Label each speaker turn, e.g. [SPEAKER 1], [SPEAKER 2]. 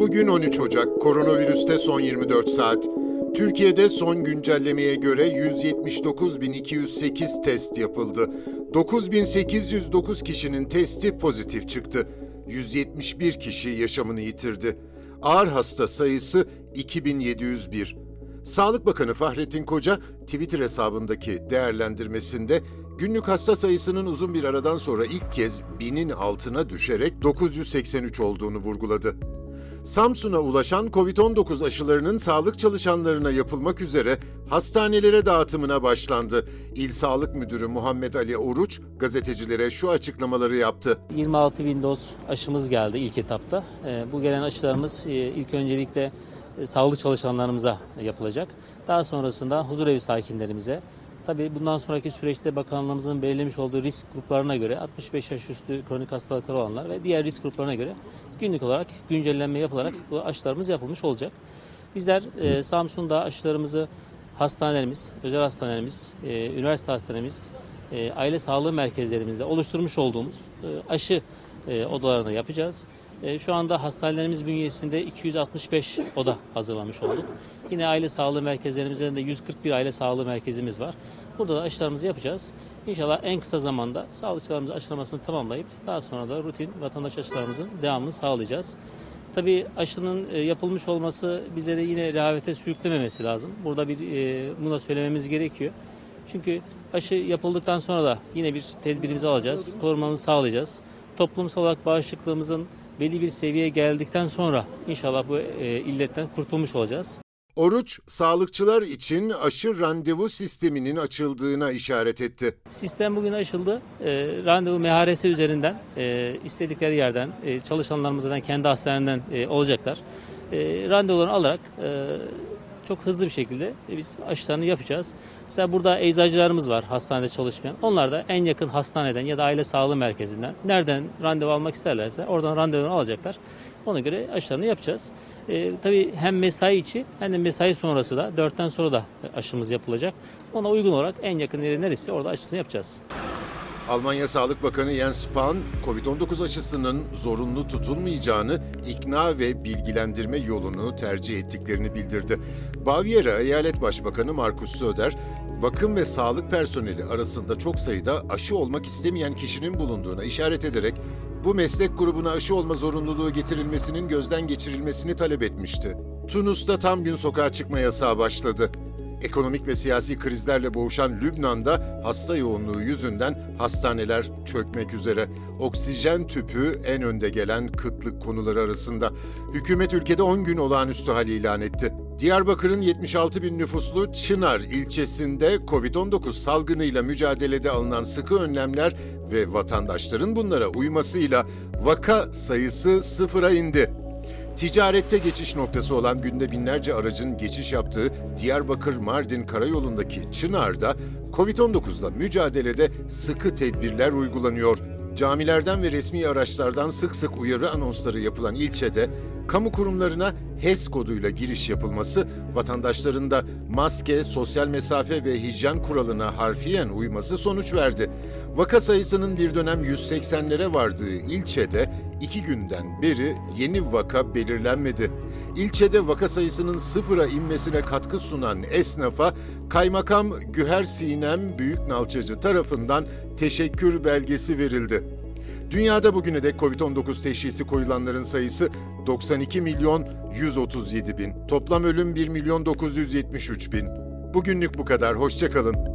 [SPEAKER 1] Bugün 13 Ocak, koronavirüste son 24 saat. Türkiye'de son güncellemeye göre 179.208 test yapıldı. 9.809 kişinin testi pozitif çıktı. 171 kişi yaşamını yitirdi. Ağır hasta sayısı 2701. Sağlık Bakanı Fahrettin Koca Twitter hesabındaki değerlendirmesinde günlük hasta sayısının uzun bir aradan sonra ilk kez binin altına düşerek 983 olduğunu vurguladı. Samsun'a ulaşan COVID-19 aşılarının sağlık çalışanlarına yapılmak üzere hastanelere dağıtımına başlandı. İl Sağlık Müdürü Muhammed Ali Oruç gazetecilere şu açıklamaları yaptı.
[SPEAKER 2] 26 bin doz aşımız geldi ilk etapta. Ee, Bu gelen aşılarımız e, ilk öncelikle e, sağlık çalışanlarımıza yapılacak. Daha sonrasında huzurevi sakinlerimize. Tabii bundan sonraki süreçte bakanlığımızın belirlemiş olduğu risk gruplarına göre 65 yaş üstü kronik hastalıkları olanlar ve diğer risk gruplarına göre günlük olarak güncellenme yapılarak bu aşılarımız yapılmış olacak. Bizler e, Samsun'da aşılarımızı hastanelerimiz, özel hastanelerimiz, e, üniversite hastanelerimiz, e, aile sağlığı merkezlerimizde oluşturmuş olduğumuz e, aşı e, odalarında yapacağız. E, şu anda hastanelerimiz bünyesinde 265 oda hazırlamış olduk. Yine aile sağlığı merkezlerimizde de 141 aile sağlığı merkezimiz var. Burada da aşılarımızı yapacağız. İnşallah en kısa zamanda sağlıkçılarımızın aşılamasını tamamlayıp daha sonra da rutin vatandaş aşılarımızın devamını sağlayacağız. Tabii aşının e, yapılmış olması bize de yine rehavete sürüklememesi lazım. Burada bir e, bunu da söylememiz gerekiyor. Çünkü aşı yapıldıktan sonra da yine bir tedbirimizi alacağız, korumamızı sağlayacağız. Toplumsal olarak bağışıklığımızın belli bir seviyeye geldikten sonra inşallah bu e, illetten kurtulmuş olacağız.
[SPEAKER 1] Oruç, sağlıkçılar için aşı randevu sisteminin açıldığına işaret etti.
[SPEAKER 2] Sistem bugün açıldı. E, randevu MHRS üzerinden e, istedikleri yerden e, çalışanlarımızdan kendi hastaneden e, olacaklar. E, randevularını alarak e, çok hızlı bir şekilde e, biz aşılarını yapacağız. Mesela burada eczacılarımız var hastanede çalışmayan. Onlar da en yakın hastaneden ya da aile sağlığı merkezinden nereden randevu almak isterlerse oradan randevunu alacaklar. Ona göre aşılarını yapacağız. E, tabii hem mesai içi hem de mesai sonrası da dörtten sonra da aşımız yapılacak. Ona uygun olarak en yakın yeri neresi orada aşısını yapacağız.
[SPEAKER 1] Almanya Sağlık Bakanı Jens Spahn, COVID-19 aşısının zorunlu tutulmayacağını ikna ve bilgilendirme yolunu tercih ettiklerini bildirdi. Bavyera Eyalet Başbakanı Markus Söder, bakım ve sağlık personeli arasında çok sayıda aşı olmak istemeyen kişinin bulunduğuna işaret ederek bu meslek grubuna aşı olma zorunluluğu getirilmesinin gözden geçirilmesini talep etmişti. Tunus'ta tam gün sokağa çıkma yasağı başladı. Ekonomik ve siyasi krizlerle boğuşan Lübnan'da hasta yoğunluğu yüzünden hastaneler çökmek üzere. Oksijen tüpü en önde gelen kıtlık konuları arasında. Hükümet ülkede 10 gün olağanüstü hal ilan etti. Diyarbakır'ın 76 bin nüfuslu Çınar ilçesinde Covid-19 salgınıyla mücadelede alınan sıkı önlemler ve vatandaşların bunlara uymasıyla vaka sayısı sıfıra indi. Ticarette geçiş noktası olan günde binlerce aracın geçiş yaptığı Diyarbakır-Mardin karayolundaki Çınar'da Covid-19'la mücadelede sıkı tedbirler uygulanıyor. Camilerden ve resmi araçlardan sık sık uyarı anonsları yapılan ilçede kamu kurumlarına HES koduyla giriş yapılması, vatandaşların da maske, sosyal mesafe ve hijyen kuralına harfiyen uyması sonuç verdi. Vaka sayısının bir dönem 180'lere vardığı ilçede iki günden beri yeni vaka belirlenmedi. İlçede vaka sayısının sıfıra inmesine katkı sunan esnafa Kaymakam Güher Sinem Büyüknalçacı tarafından teşekkür belgesi verildi. Dünyada bugüne dek COVID-19 teşhisi koyulanların sayısı 92 milyon 137 bin. Toplam ölüm 1 milyon 973 bin. Bugünlük bu kadar. Hoşçakalın.